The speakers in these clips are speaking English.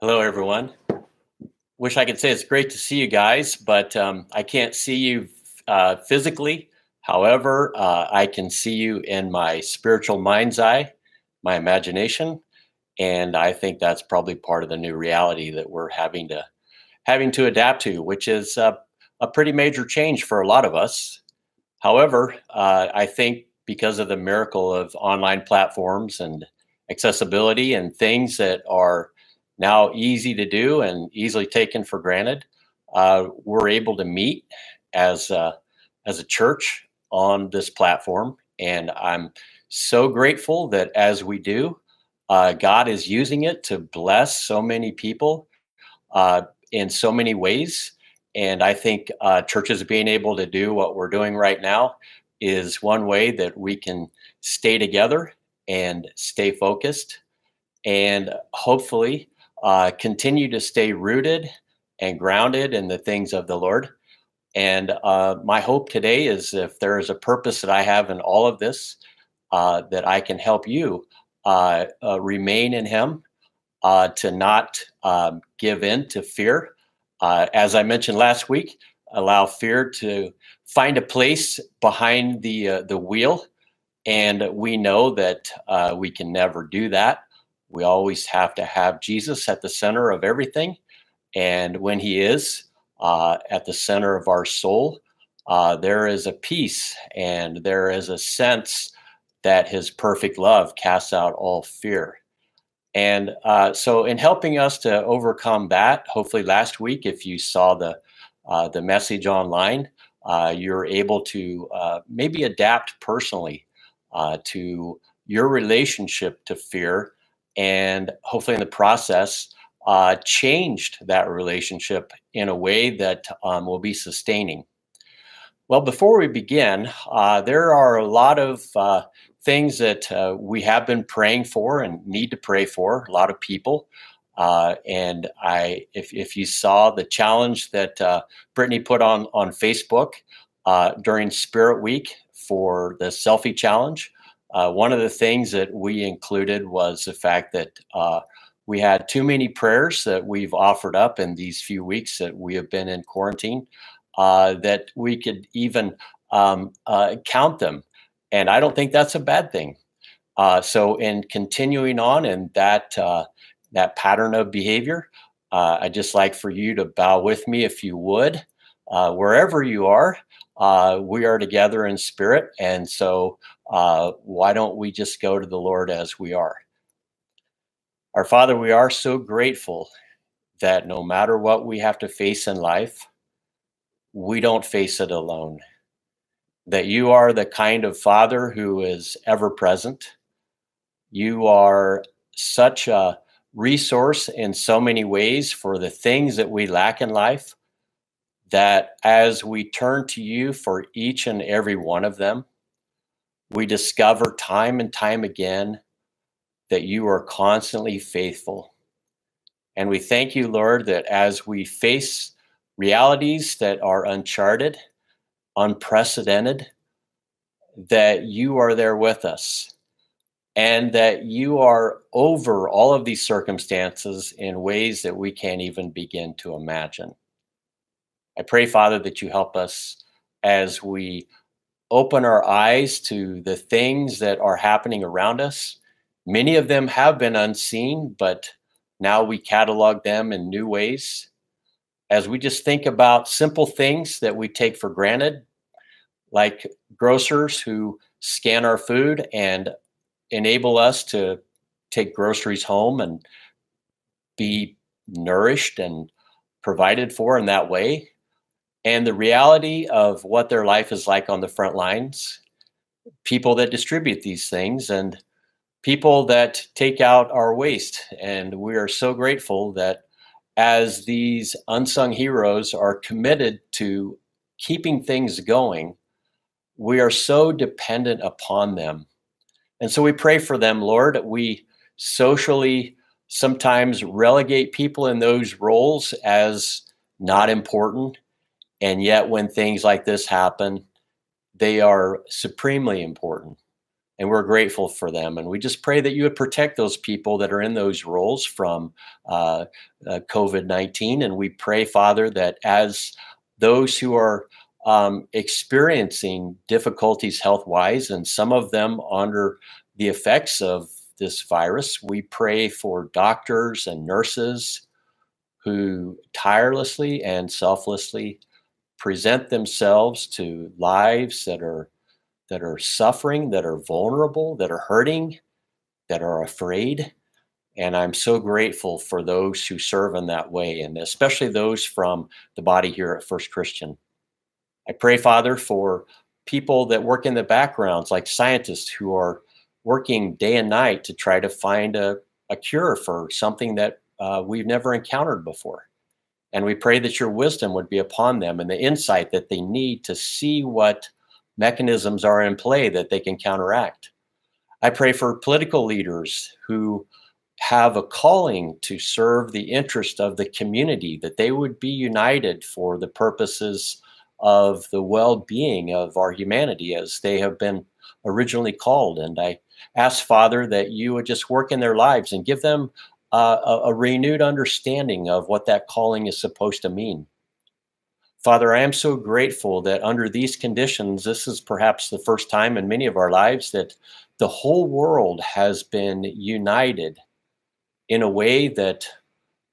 Hello, everyone. Wish I could say it's great to see you guys, but um, I can't see you uh, physically. However, uh, I can see you in my spiritual mind's eye, my imagination, and I think that's probably part of the new reality that we're having to having to adapt to, which is uh, a pretty major change for a lot of us. However, uh, I think because of the miracle of online platforms and accessibility and things that are now easy to do and easily taken for granted. Uh, we're able to meet as a, as a church on this platform, and I'm so grateful that as we do, uh, God is using it to bless so many people uh, in so many ways. And I think uh, churches being able to do what we're doing right now is one way that we can stay together and stay focused and hopefully uh, continue to stay rooted and grounded in the things of the Lord. And uh, my hope today is if there is a purpose that I have in all of this, uh, that I can help you uh, uh, remain in Him, uh, to not um, give in to fear. as I mentioned last week, allow fear to find a place behind the the wheel, and we know that we can never do that. We always have to have Jesus at the center of everything. And when he is uh, at the center of our soul, uh, there is a peace and there is a sense that his perfect love casts out all fear. And uh, so, in helping us to overcome that, hopefully last week, if you saw the uh, the message online, uh, you're able to uh, maybe adapt personally to your relationship to fear and hopefully in the process uh, changed that relationship in a way that um, will be sustaining. Well, before we begin, uh, there are a lot of uh, things that uh, we have been praying for and need to pray for. A lot of people, uh, and I, if if you saw the challenge that uh, Brittany put on on Facebook during Spirit Week for the selfie challenge, uh, one of the things that we included was the fact that uh, we had too many prayers that we've offered up in these few weeks that we have been in quarantine, uh, that we could even um, uh, count them. And I don't think that's a bad thing. Uh, so, in continuing on in that uh, that pattern of behavior, I'd just like for you to bow with me, if you would, wherever you are. we are together in spirit, and so uh, why don't we just go to the Lord as we are? Our Father, we are so grateful that no matter what we have to face in life, we don't face it alone. That you are the kind of Father who is ever present. You are such a resource in so many ways for the things that we lack in life that as we turn to you for each and every one of them, we discover time and time again that you are constantly faithful. And we thank you, Lord, that as we face realities that are uncharted, unprecedented, that you are there with us and that you are over all of these circumstances in ways that we can't even begin to imagine. I pray, Father, that you help us as we open our eyes to the things that are happening around us. Many of them have been unseen, but now we catalog them in new ways. As we just think about simple things that we take for granted, like grocers who scan our food and enable us to take groceries home and be nourished and provided for in that way and the reality of what their life is like on the front lines, people that distribute these things, and people that take out our waste. And we are so grateful that as these unsung heroes are committed to keeping things going, we are so dependent upon them. And so we pray for them, Lord. We socially sometimes relegate people in those roles as not important and yet, when things like this happen, they are supremely important. and we're grateful for them. And we just pray that you would protect those people that are in those roles from uh, uh, COVID 19. And we pray, Father, that as those who are um, experiencing difficulties health wise, and some of them under the effects of this virus, we pray for doctors and nurses who tirelessly and selflessly present themselves to lives that are that are suffering, that are vulnerable, that are hurting, that are afraid. And I'm so grateful for those who serve in that way, and especially those from the body here at First Christian. I pray, Father, for people that work in the backgrounds, like scientists who are working day and night to try to find a, a cure for something that uh, we've never encountered before. And we pray that your wisdom would be upon them and the insight that they need to see what mechanisms are in play that they can counteract. I pray for political leaders who have a calling to serve the interest of the community, that they would be united for the purposes of the well being of our humanity as they have been originally called. And I ask, Father, that you would just work in their lives and give them uh, a, a renewed understanding of what that calling is supposed to mean. Father, I am so grateful that under these conditions, this is perhaps the first time in many of our lives that the whole world has been united in a way that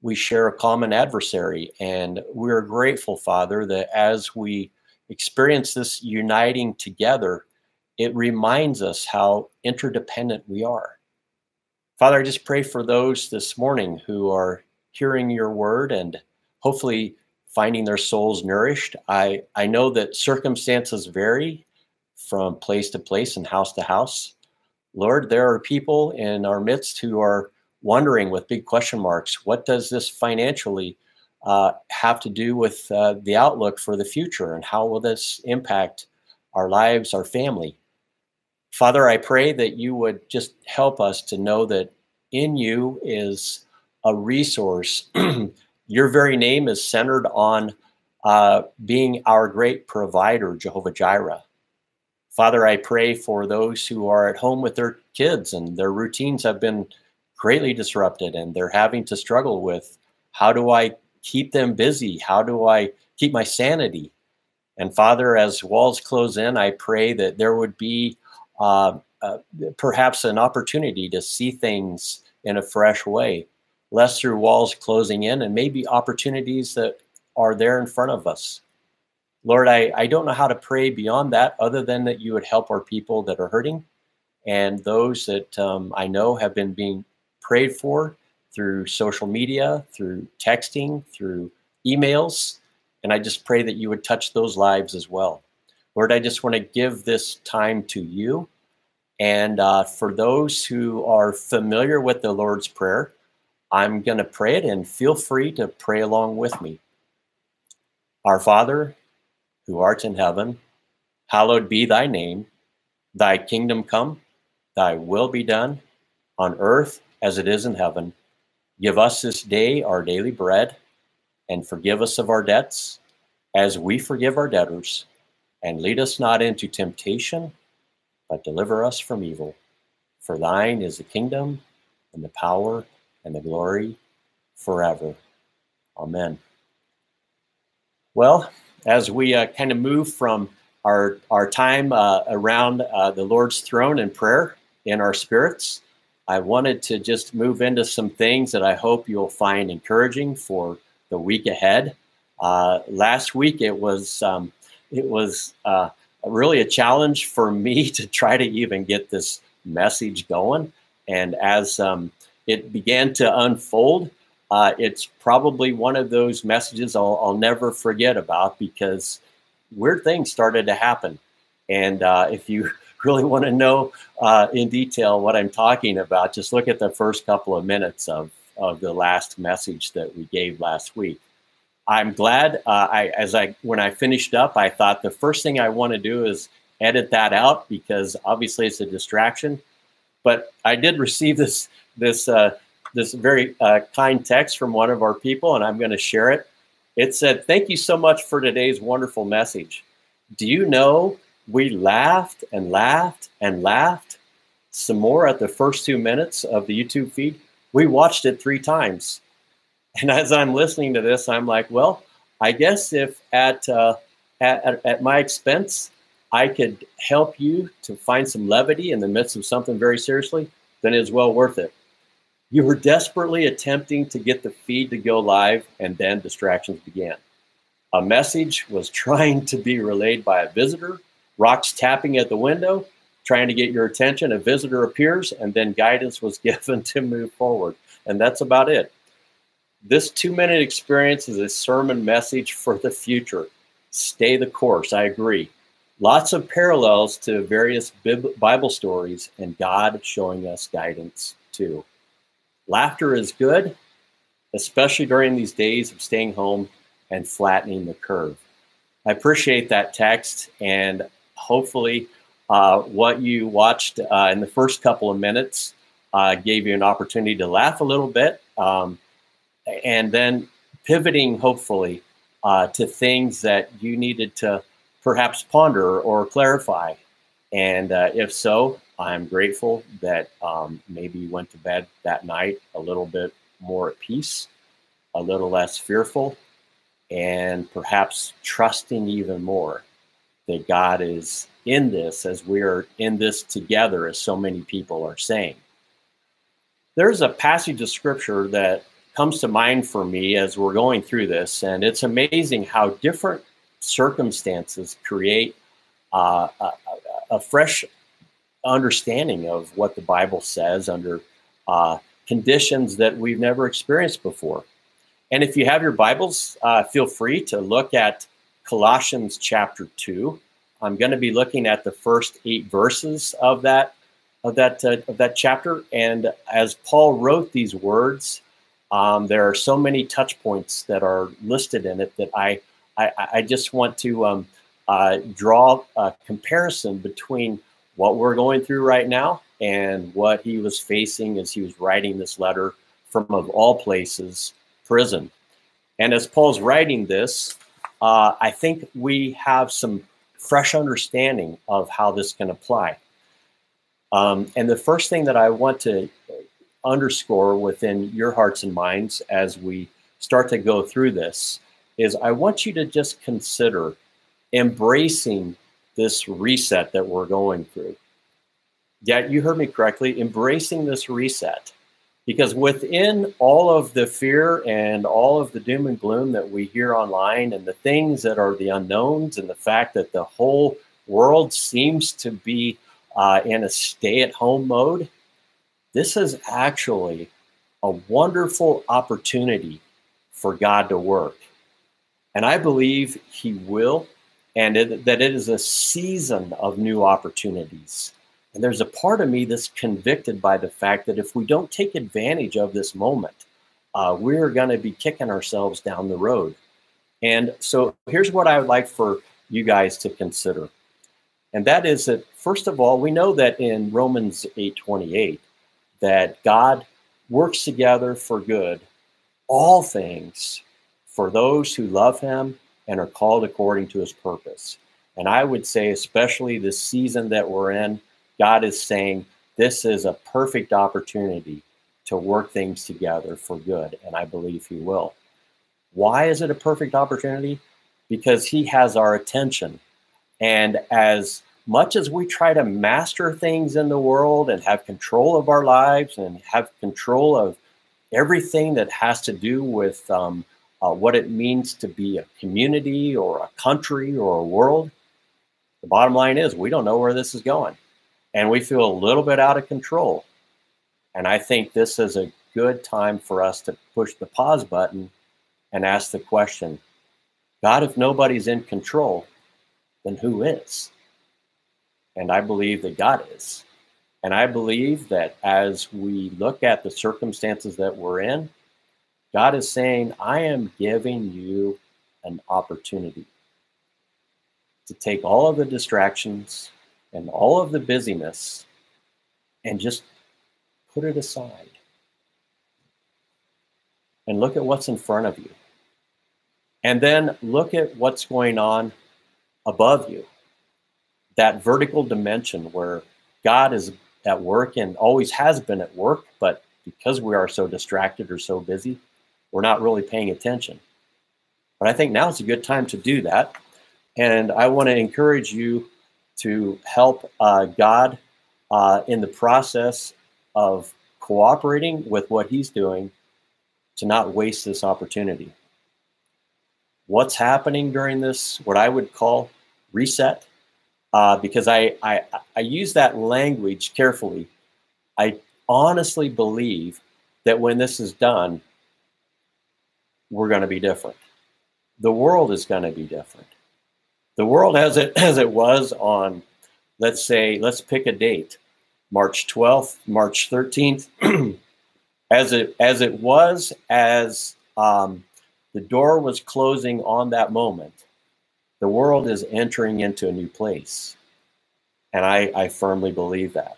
we share a common adversary. And we're grateful, Father, that as we experience this uniting together, it reminds us how interdependent we are. Father, I just pray for those this morning who are hearing your word and hopefully finding their souls nourished. I, I know that circumstances vary from place to place and house to house. Lord, there are people in our midst who are wondering with big question marks what does this financially uh, have to do with uh, the outlook for the future and how will this impact our lives, our family? Father, I pray that you would just help us to know that in you is a resource your very name is centered on uh, being our great provider, Jehovah Jireh. Father, I pray for those who are at home with their kids and their routines have been greatly disrupted and they're having to struggle with how do I keep them busy? How do I keep my sanity? And Father, as walls close in, I pray that there would be uh, uh, perhaps an opportunity to see things in a fresh way less through walls closing in, and maybe opportunities that are there in front of us. Lord, I, I don't know how to pray beyond that other than that you would help our people that are hurting and those that um, I know have been being prayed for through social media, through texting, through emails. And I just pray that you would touch those lives as well. Lord, I just want to give this time to you. And uh, for those who are familiar with the Lord's Prayer, I'm going to pray it and feel free to pray along with me. Our Father, who art in heaven, hallowed be thy name. Thy kingdom come, thy will be done on earth as it is in heaven. Give us this day our daily bread and forgive us of our debts as we forgive our debtors. And lead us not into temptation, but deliver us from evil. For thine is the kingdom and the power and the glory forever. Amen. Well, as we uh, kind of move from our, our time uh, around uh, the Lord's throne and prayer in our spirits, I wanted to just move into some things that I hope you'll find encouraging for the week ahead. Uh, last week it was um, it was uh, really a challenge for me to try to even get this message going. And as um, it began to unfold. Uh, it's probably one of those messages I'll, I'll, never forget about because weird things started to happen. And uh, if you really want to know uh, in detail what I'm talking about, just look at the first couple of minutes of, of the last message that we gave last week. I'm glad. Uh, I as I when I finished up, I thought the first thing I want to do is edit that out because obviously it's a distraction. But I did receive this this uh, this very uh, kind text from one of our people, and I'm going to share it. It said, "Thank you so much for today's wonderful message. Do you know we laughed and laughed and laughed some more at the first two minutes of the YouTube feed. We watched it three times. And as I'm listening to this, I'm like, well, I guess if at, uh, at, at my expense, I could help you to find some levity in the midst of something very seriously, then it's well worth it. You were desperately attempting to get the feed to go live, and then distractions began. A message was trying to be relayed by a visitor, rocks tapping at the window, trying to get your attention. A visitor appears, and then guidance was given to move forward. And that's about it. This two minute experience is a sermon message for the future. Stay the course. I agree. Lots of parallels to various Bible stories and God showing us guidance too. Laughter is good, especially during these days of staying home and flattening the curve. I appreciate that text, and hopefully, uh, what you watched uh, in the first couple of minutes uh, gave you an opportunity to laugh a little bit, um, and then pivoting, hopefully, uh, to things that you needed to perhaps ponder or clarify. And uh, if so, I'm grateful that um, maybe you went to bed that night a little bit more at peace, a little less fearful, and perhaps trusting even more that God is in this as we're in this together, as so many people are saying. There's a passage of scripture that comes to mind for me as we're going through this, and it's amazing how different circumstances create uh, a, a, fresh understanding of what the Bible says under uh, conditions that we've never experienced before. And if you have your Bibles, uh, feel free to look at Colossians chapter 2. I'm going to be looking at the first eight verses of that of that uh, of that chapter. And as Paul wrote these words, um, there are so many touch points that are listed in it that I I, I just want to um, uh, draw a comparison between what we're going through right now and what he was facing as he was writing this letter from of all places prison. And as Paul's writing this, uh, I think we have some fresh understanding of how this can apply. Um, and the first thing that I want to underscore within your hearts and minds as we start to go through this is I want you to just consider embracing this reset that we're going through. Yeah, you heard me correctly, embracing this reset. Because within all of the fear and all of the doom and gloom that we hear online, and the things that are the unknowns, and the fact that the whole world seems to be uh, in a stay at home mode, this is actually a wonderful opportunity for God to work. And I believe He will, and it, that it is a season of new opportunities. And there's a part of me that's convicted by the fact that if we don't take advantage of this moment, uh, we're going to be kicking ourselves down the road. And so here's what I would like for you guys to consider. And that is that first of all, we know that in Romans 8:28 that God works together for good all things for those who love him and are called according to his purpose. And I would say especially this season that we're in, God is saying this is a perfect opportunity to work things together for good, and I believe He will. Why is it a perfect opportunity? Because He has our attention. And as much as we try to master things in the world and have control of our lives and have control of everything that has to do with um, uh, what it means to be a community or a country or a world, the bottom line is we don't know where this is going and we feel a little bit out of control. And I think this is a good time for us to push the pause button and ask the question God, if nobody's in control, then who is? And I believe that God is. And I believe that as we look at the circumstances that we're in, God is saying, I am giving you an opportunity to take all of the distractions, and all of the busyness and just put it aside and look at what's in front of you. And then look at what's going on above you. That vertical dimension where God is at work and always has been at work, but because we are so distracted or so busy, we're not really paying attention. But I think now is a good time to do that. And I want to encourage you to help uh, God uh, in the process of cooperating with what He's doing to not waste this opportunity. What's happening during this, what I would call reset, uh, because I, I, I use that language carefully. I honestly believe that when this is done, we're going to be different. The world is going to be different. The world as it as it was on, let's say, let's pick a date, March 12th, March 13th, as it as it was as um, the door was closing on that moment. The world is entering into a new place, and I, I firmly believe that.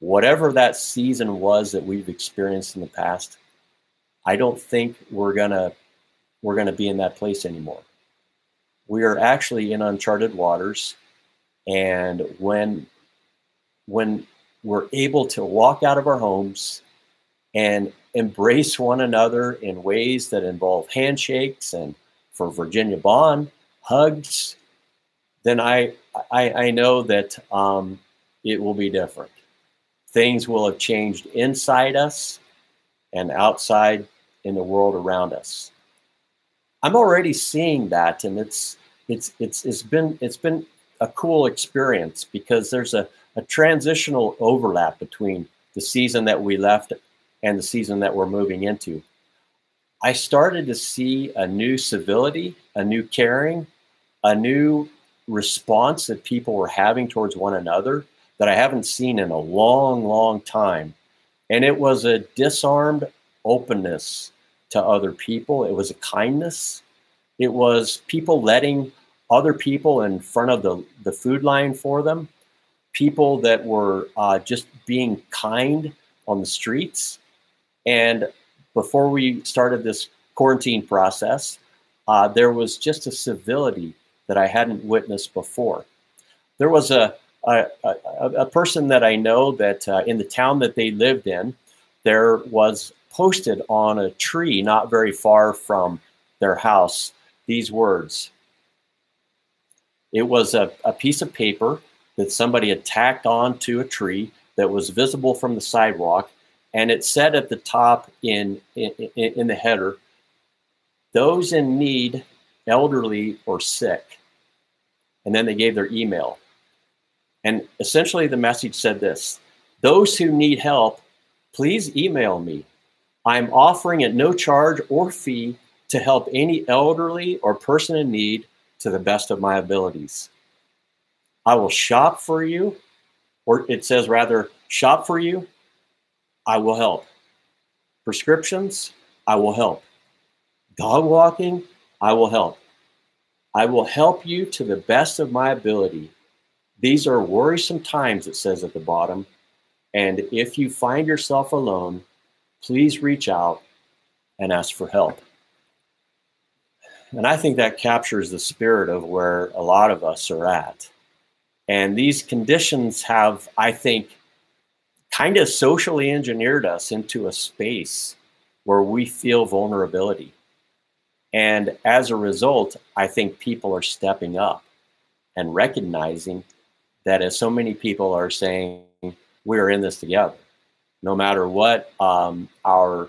Whatever that season was that we've experienced in the past, I don't think we're gonna we're gonna be in that place anymore. We are actually in uncharted waters, and when when we're able to walk out of our homes and embrace one another in ways that involve handshakes and for Virginia Bond, hugs, then I I, I know that um, it will be different. Things will have changed inside us and outside in the world around us. I'm already seeing that, and it's it's it's it's been it's been a cool experience because there's a, a transitional overlap between the season that we left and the season that we're moving into. I started to see a new civility, a new caring, a new response that people were having towards one another that I haven't seen in a long, long time. And it was a disarmed openness to other people, it was a kindness. It was people letting other people in front of the, the food line for them, people that were uh, just being kind on the streets. And before we started this quarantine process, uh, there was just a civility that I hadn't witnessed before. There was a, a, a, a person that I know that uh, in the town that they lived in, there was posted on a tree not very far from their house these words. It was a, a piece of paper that somebody had tacked onto a tree that was visible from the sidewalk and it said at the top in, in, in the header, those in need, elderly or sick. And then they gave their email. And essentially the message said this those who need help, please email me. I'm offering at no charge or fee to help any elderly or person in need to the best of my abilities. I will shop for you, or it says rather, shop for you I will help. Prescriptions, I will help. Dog walking, I will help. I will help you to the best of my ability. These are worrisome times, it says at the bottom. And if you find yourself alone, please reach out and ask for help. And I think that captures the spirit of where a lot of us are at. And these conditions have, I think, kind of socially engineered us into a space where we feel vulnerability. And as a result, I think people are stepping up and recognizing that as so many people are saying, we are in this together. No matter what um, our,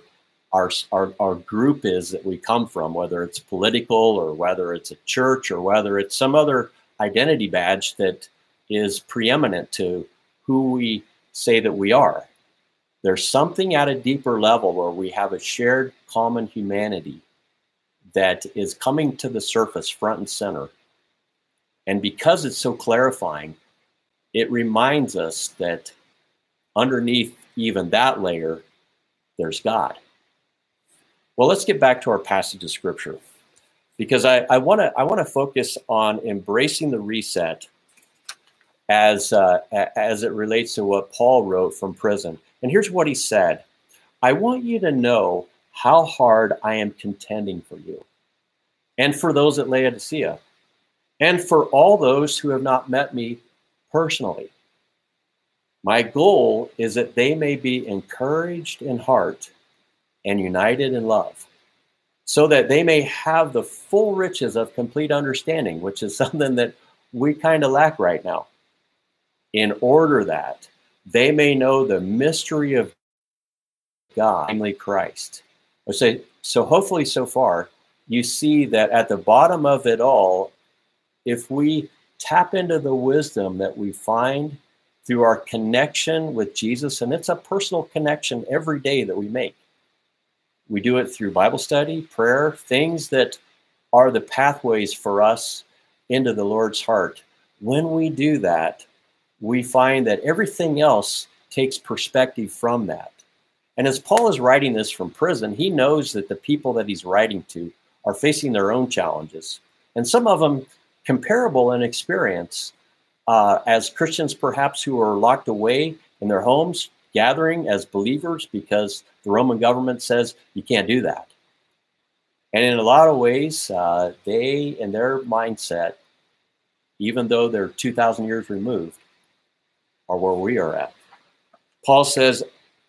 our, our, our group is that we come from, whether it's political or whether it's a church or whether it's some other identity badge that is preeminent to who we say that we are. There's something at a deeper level where we have a shared common humanity that is coming to the surface front and center. And because it's so clarifying, it reminds us that underneath even that layer, there's God. Well, let's get back to our passage of scripture because I want to I want to focus on embracing the reset as uh, as it relates to what Paul wrote from prison. And here's what he said: "I want you to know how hard I am contending for you, and for those at Laodicea, and for all those who have not met me personally. My goal is that they may be encouraged in heart and united in love, so that they may have the full riches of complete understanding, which is something that we kind of lack right now. In order that they may know the mystery of God, namely Christ. So, so hopefully, so far, you see that at the bottom of it all, if we tap into the wisdom that we find through our connection with Jesus, and it's a personal connection every day that we make. We do it through Bible study, prayer, things that are the pathways for us into the Lord's heart. When we do that, we find that everything else takes perspective from that. And as Paul is writing this from prison, he knows that the people that he's writing to are facing their own challenges, and some of them comparable in experience uh, as Christians, perhaps who are locked away in their homes, gathering as believers because the Roman government says you can't do that. And in a lot of ways, uh, they, in their mindset, even though they're 2,000 years removed, are where we are at. Paul says,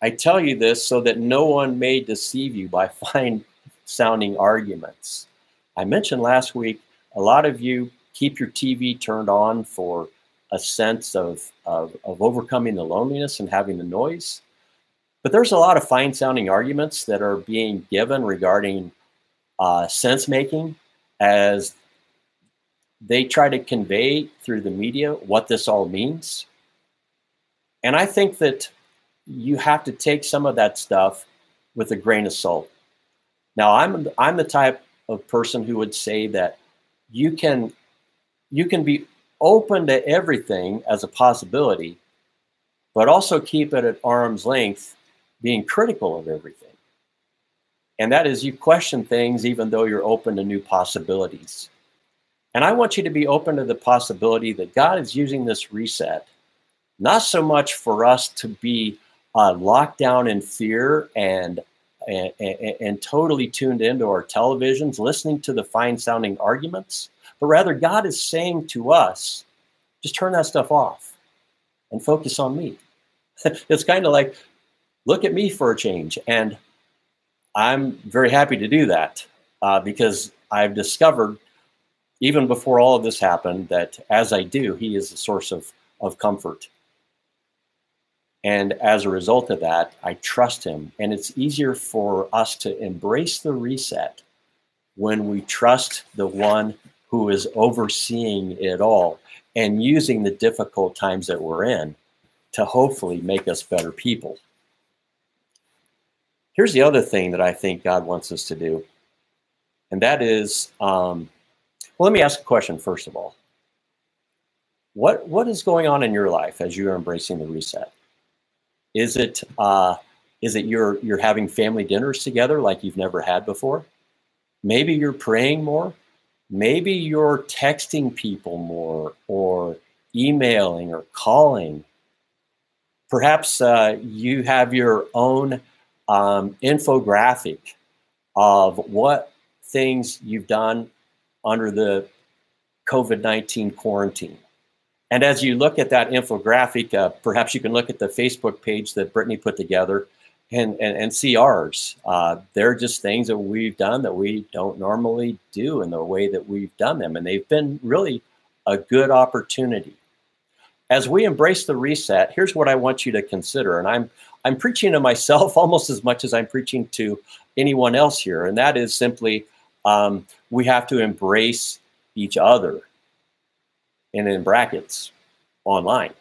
I tell you this so that no one may deceive you by fine sounding arguments. I mentioned last week, a lot of you keep your TV turned on for a sense of, of, of overcoming the loneliness and having the noise. But there's a lot of fine sounding arguments that are being given regarding uh, sense making as they try to convey through the media what this all means. And I think that you have to take some of that stuff with a grain of salt. Now, I'm I'm the type of person who would say that you can you can be open to everything as a possibility, but also keep it at arm's length, being critical of everything. And that is you question things even though you're open to new possibilities. And I want you to be open to the possibility that God is using this reset, not so much for us to be uh, locked down in fear and, and, and, and totally tuned into our televisions, listening to the fine sounding arguments, but rather God is saying to us, just turn that stuff off and focus on me. it's kind of like, look at me for a change. And I'm very happy to do that uh, because I've discovered, even before all of this happened, that as I do, He is a source of, of comfort. And as a result of that, I trust Him. And it's easier for us to embrace the reset when we trust the one who is overseeing it all and using the difficult times that we're in to hopefully make us better people. Here's the other thing that I think God wants us to do, and that is um, well, let me ask a question first of all. What, what is going on in your life as you're embracing the reset? Is it uh, is it you're you're having family dinners together like you've never had before? Maybe you're praying more maybe you're texting people more or emailing or calling. Perhaps uh, you have your own um, infographic of what things you've done under the COVID 19 quarantine. And as you look at that infographic, uh, perhaps you can look at the Facebook page that Brittany put together and, and, and see ours. Uh, they're just things that we've done that we don't normally do in the way that we've done them. And they've been really a good opportunity. As we embrace the reset, here's what I want you to consider. And I'm I'm preaching to myself almost as much as I'm preaching to anyone else here. And that is simply um, we have to embrace each other. And in brackets, online.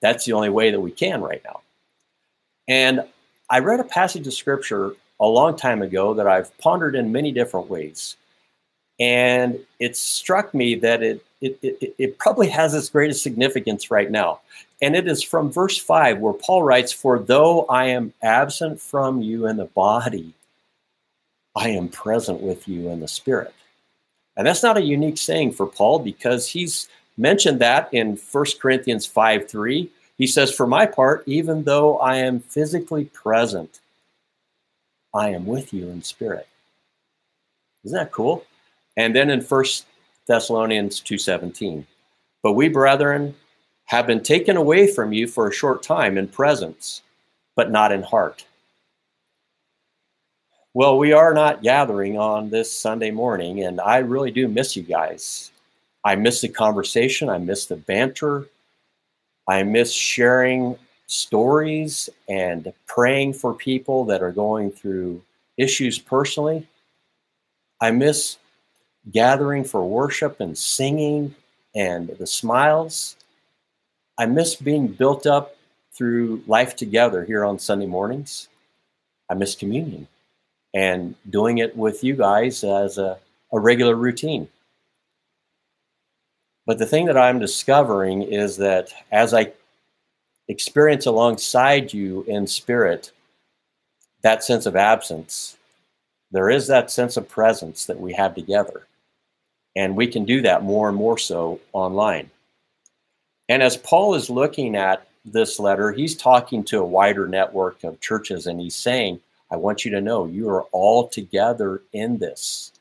That's the only way that we can right now. And I read a passage of scripture a long time ago that I've pondered in many different ways. And it struck me that it, it, it, it, probably has its greatest significance right now. And it is from verse 5, where Paul writes, For though I am absent from you in the body, I am present with you in the spirit. And that's not a unique saying for Paul because he's mentioned that in 1 Corinthians 5 3 he says, For my part, even though I am physically present, I am with you in spirit. Isn't that cool? And then in First Thessalonians 2:17, but we brethren have been taken away from you for a short time in presence, but not in heart. Well, we are not gathering on this Sunday morning, and I really do miss you guys. I miss the conversation, I miss the banter, I miss sharing stories and praying for people that are going through issues personally. I miss gathering for worship and singing and the smiles. I miss being built up through life together here on Sunday mornings. I miss communion and doing it with you guys as a, a regular routine. But the thing that I'm discovering is that as I experience alongside you in spirit that sense of absence, there is that sense of presence that we have together. And we can do that more and more so online. And as Paul is looking at this letter, he's talking to a wider network of churches and he's saying, I want you to know you are all together in this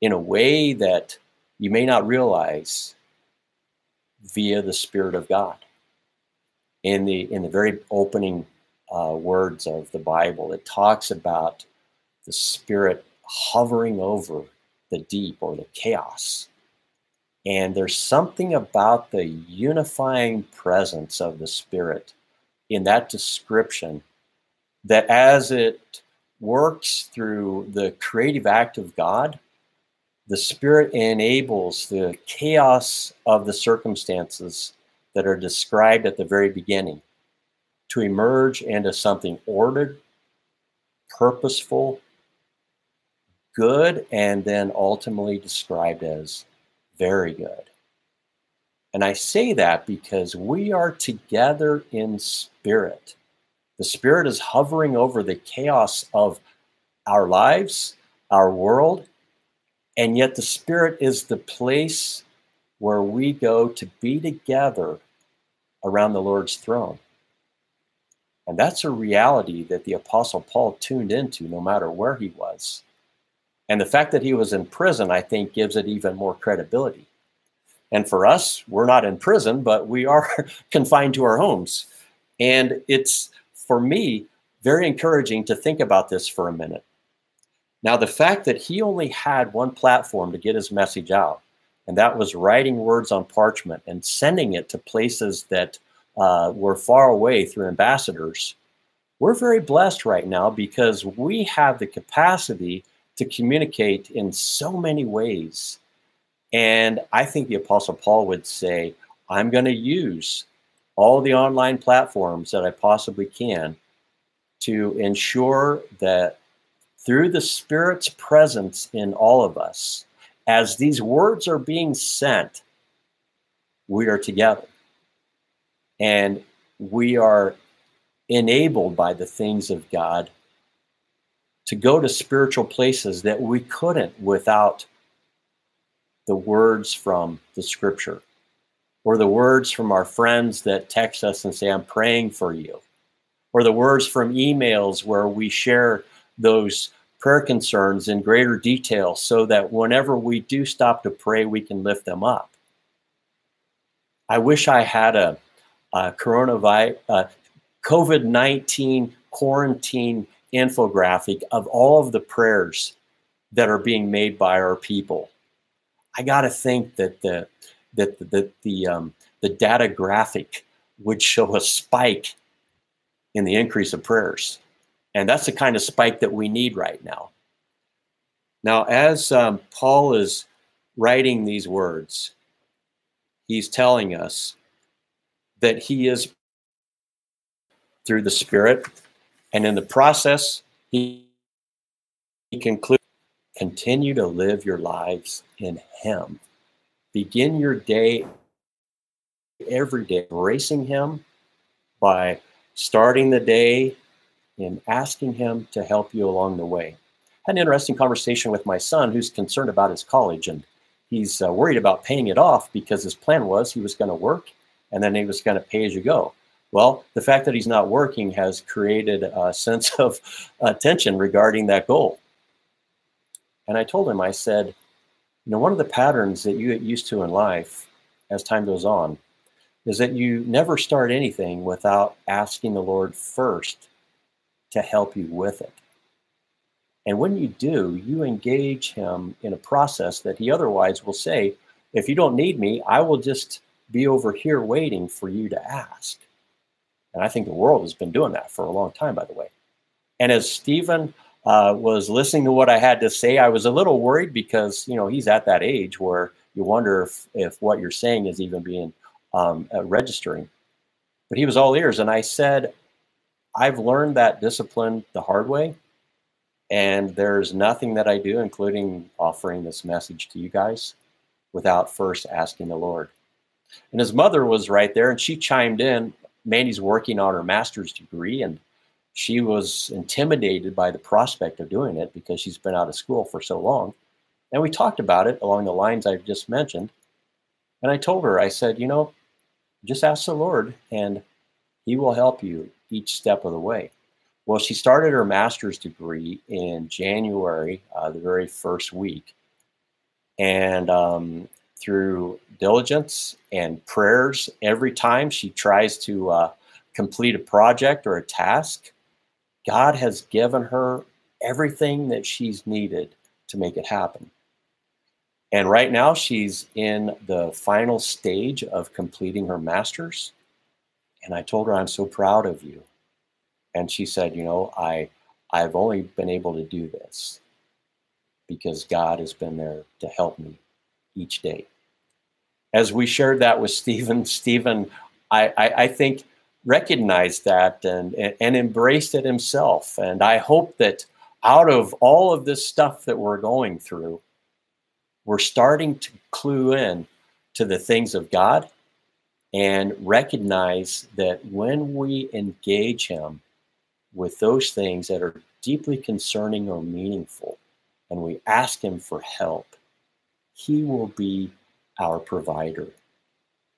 in a way that you may not realize via the Spirit of God. In the in the very opening uh, words of the Bible, it talks about the Spirit hovering over the deep or the chaos. And there's something about the unifying presence of the Spirit in that description that as it works through the creative act of God, the Spirit enables the chaos of the circumstances that are described at the very beginning to emerge into something ordered, purposeful, good, and then ultimately described as very good. And I say that because we are together in spirit. The spirit is hovering over the chaos of our lives, our world, and yet the spirit is the place where we go to be together around the Lord's throne. And that's a reality that the Apostle Paul tuned into no matter where he was. And the fact that he was in prison, I think, gives it even more credibility. And for us, we're not in prison, but we are confined to our homes. And it's, for me, very encouraging to think about this for a minute. Now, the fact that he only had one platform to get his message out, and that was writing words on parchment and sending it to places that uh, were far away through ambassadors, we're very blessed right now because we have the capacity to communicate in so many ways. And I think the Apostle Paul would say, I'm going to use all the online platforms that I possibly can to ensure that through the Spirit's presence in all of us, as these words are being sent, we are together. And we are enabled by the things of God to go to spiritual places that we couldn't without the words from the scripture or the words from our friends that text us and say, I'm praying for you, or the words from emails where we share those prayer concerns in greater detail so that whenever we do stop to pray, we can lift them up. I wish I had a, a coronavirus, uh, COVID 19 quarantine infographic of all of the prayers that are being made by our people. I got to think that the that the the, the, um, the data graphic would show a spike in the increase of prayers, and that's the kind of spike that we need right now. Now, as um, Paul is writing these words, he's telling us that he is through the Spirit and in the process, he, he concludes continue to live your lives in Him. Begin your day every day embracing Him by starting the day and asking Him to help you along the way. Had an interesting conversation with my son who's concerned about his college and he's uh, worried about paying it off because his plan was he was going to work and then he was going to pay as you go. Well, the fact that he's not working has created a sense of uh, tension regarding that goal. And I told him, I said, you know, one of the patterns that you get used to in life as time goes on is that you never start anything without asking the Lord first to help you with it. And when you do, you engage him in a process that he otherwise will say, if you don't need me, I will just be over here waiting for you to ask. And I think the world has been doing that for a long time, by the way. And as Stephen uh, was listening to what I had to say, I was a little worried because, you know, he's at that age where you wonder if, if what you're saying is even being um, uh, registering. But he was all ears. And I said, I've learned that discipline the hard way. And there's nothing that I do, including offering this message to you guys, without first asking the Lord. And his mother was right there and she chimed in. Mandy's working on her master's degree and she was intimidated by the prospect of doing it because she's been out of school for so long. And we talked about it along the lines I've just mentioned. And I told her, I said, you know, just ask the Lord and he will help you each step of the way. Well, she started her master's degree in January, uh, the very first week. And um, through diligence and prayers, every time she tries to uh, complete a project or a task, God has given her everything that she's needed to make it happen. And right now, she's in the final stage of completing her master's. And I told her, I'm so proud of you. And she said, You know, I, I've only been able to do this because God has been there to help me each day. As we shared that with Stephen, Stephen, I, I, I think, recognized that and, and, and embraced it himself. And I hope that out of all of this stuff that we're going through, we're starting to clue in to the things of God and recognize that when we engage Him with those things that are deeply concerning or meaningful, and we ask Him for help, He will be our provider.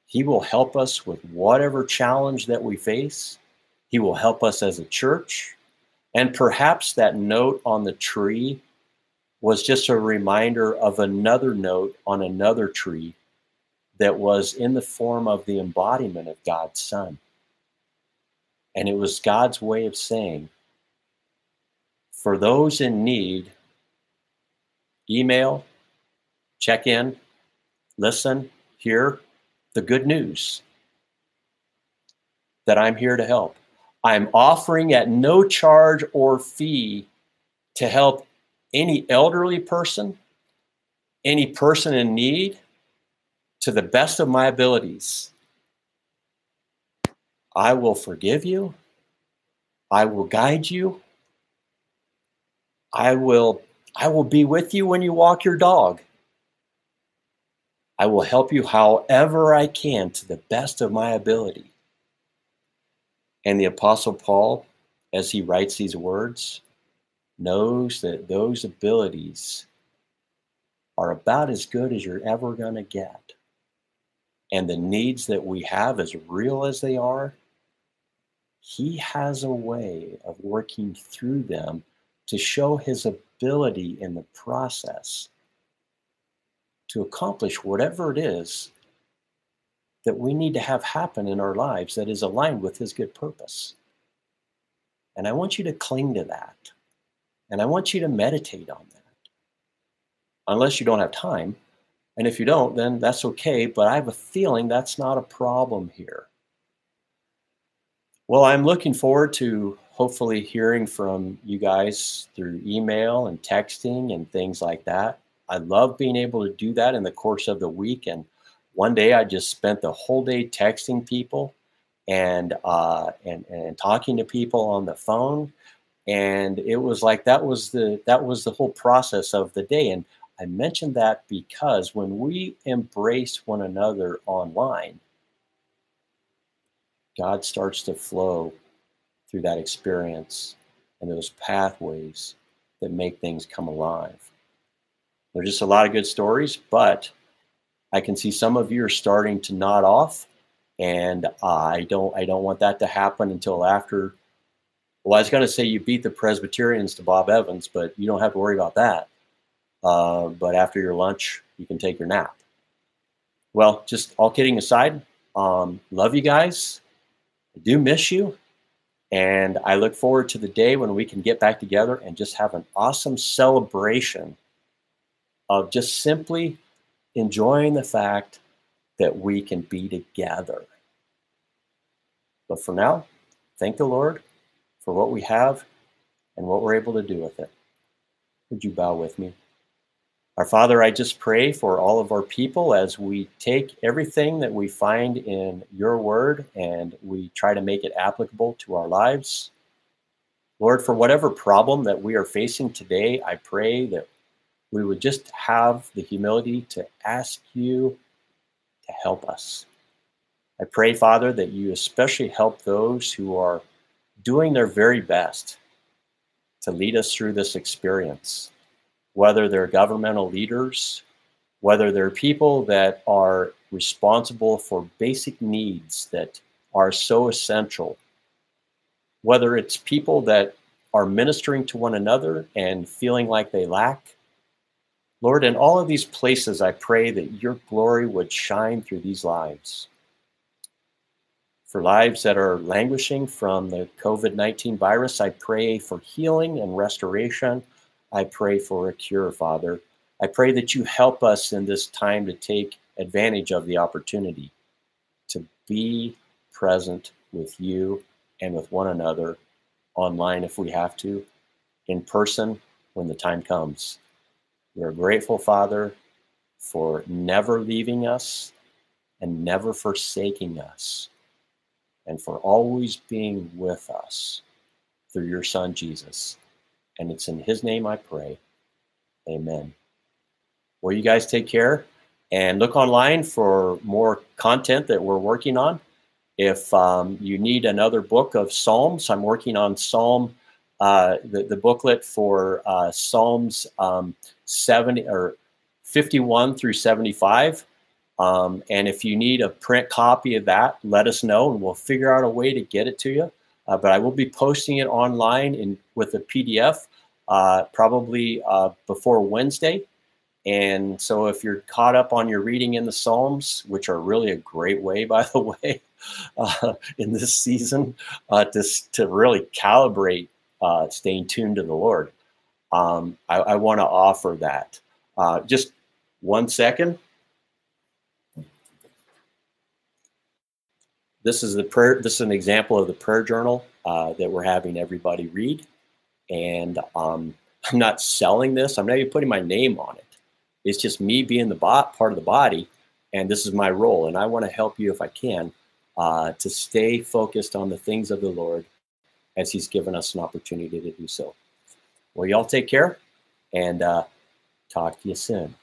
He will help us with whatever challenge that we face. He will help us as a church. And perhaps that note on the tree was just a reminder of another note on another tree that was in the form of the embodiment of God's Son. And it was God's way of saying, for those in need, email, check in, listen, hear the good news that I'm here to help. I'm offering at no charge or fee to help any elderly person, any person in need, to the best of my abilities. I will forgive you. I will guide you. I will I will be with you when you walk your dog. I will help you however I can to the best of my ability. And the Apostle Paul, as he writes these words, knows that those abilities are about as good as you're ever going to get. And the needs that we have, as real as they are, he has a way of working through them to show his ability in the process to accomplish whatever it is that we need to have happen in our lives that is aligned with his good purpose. And I want you to cling to that. And I want you to meditate on that. Unless you don't have time. And if you don't, then that's okay. But I have a feeling that's not a problem here. Well, I'm looking forward to hopefully hearing from you guys through email and texting and things like that. I love being able to do that in the course of the week. And one day I just spent the whole day texting people and uh, and and talking to people on the phone, and it was like that was the that was the whole process of the day. And I mention that because when we embrace one another online, God starts to flow through that experience and those pathways that make things come alive. There's just a lot of good stories, but I can see some of you are starting to nod off, and I don't I don't want that to happen until after. Well, I was going to say you beat the Presbyterians to Bob Evans, but you don't have to worry about that. Uh, but after your lunch, you can take your nap. Well, just all kidding aside, Um, love you guys. I do miss you. And I look forward to the day when we can get back together and just have an awesome celebration of just simply enjoying the fact that we can be together. But for now, thank the Lord for what we have and what we're able to do with it. Would you bow with me? Our Father, I just pray for all of our people as we take everything that we find in your word and we try to make it applicable to our lives. Lord, for whatever problem that we are facing today, I pray that we would just have the humility to ask you to help us. I pray, Father, that you especially help those who are doing their very best to lead us through this experience whether they're governmental leaders, whether they're people that are responsible for basic needs that are so essential, whether it's people that are ministering to one another and feeling like they lack. Lord, in all of these places, I pray that your glory would shine through these lives. For lives that are languishing from the COVID 19 virus, I pray for healing and restoration I pray for a cure, Father. I pray that you help us in this time to take advantage of the opportunity to be present with you and with one another online if we have to, in person when the time comes. We're grateful, Father, for never leaving us and never forsaking us, and for always being with us through your Son, Jesus. And it's in his name I pray. Amen. Well, you guys take care and look online for more content that we're working on. If um, you need another book of Psalms, I'm working on Psalm, uh, the, the booklet for uh, Psalms um, 70 or 51 through 75. Um, and if you need a print copy of that, let us know and we'll figure out a way to get it to you. Uh, but I will be posting it online in with a PDF uh, probably uh, before Wednesday. And so, if you're caught up on your reading in the Psalms, which are really a great way, by the way, uh, in this season, uh, to, to really calibrate uh, staying tuned to the Lord, um, I, I want to offer that. Just one second. This is the prayer. This is an example of the prayer journal that we're having everybody read and um, I'm not selling this. I'm not even putting my name on it. It's just me being the bot part of the body, and this is my role. And I want to help you if I can uh, to stay focused on the things of the Lord as He's given us an opportunity to do so. Well, y'all take care, and uh, talk to you soon.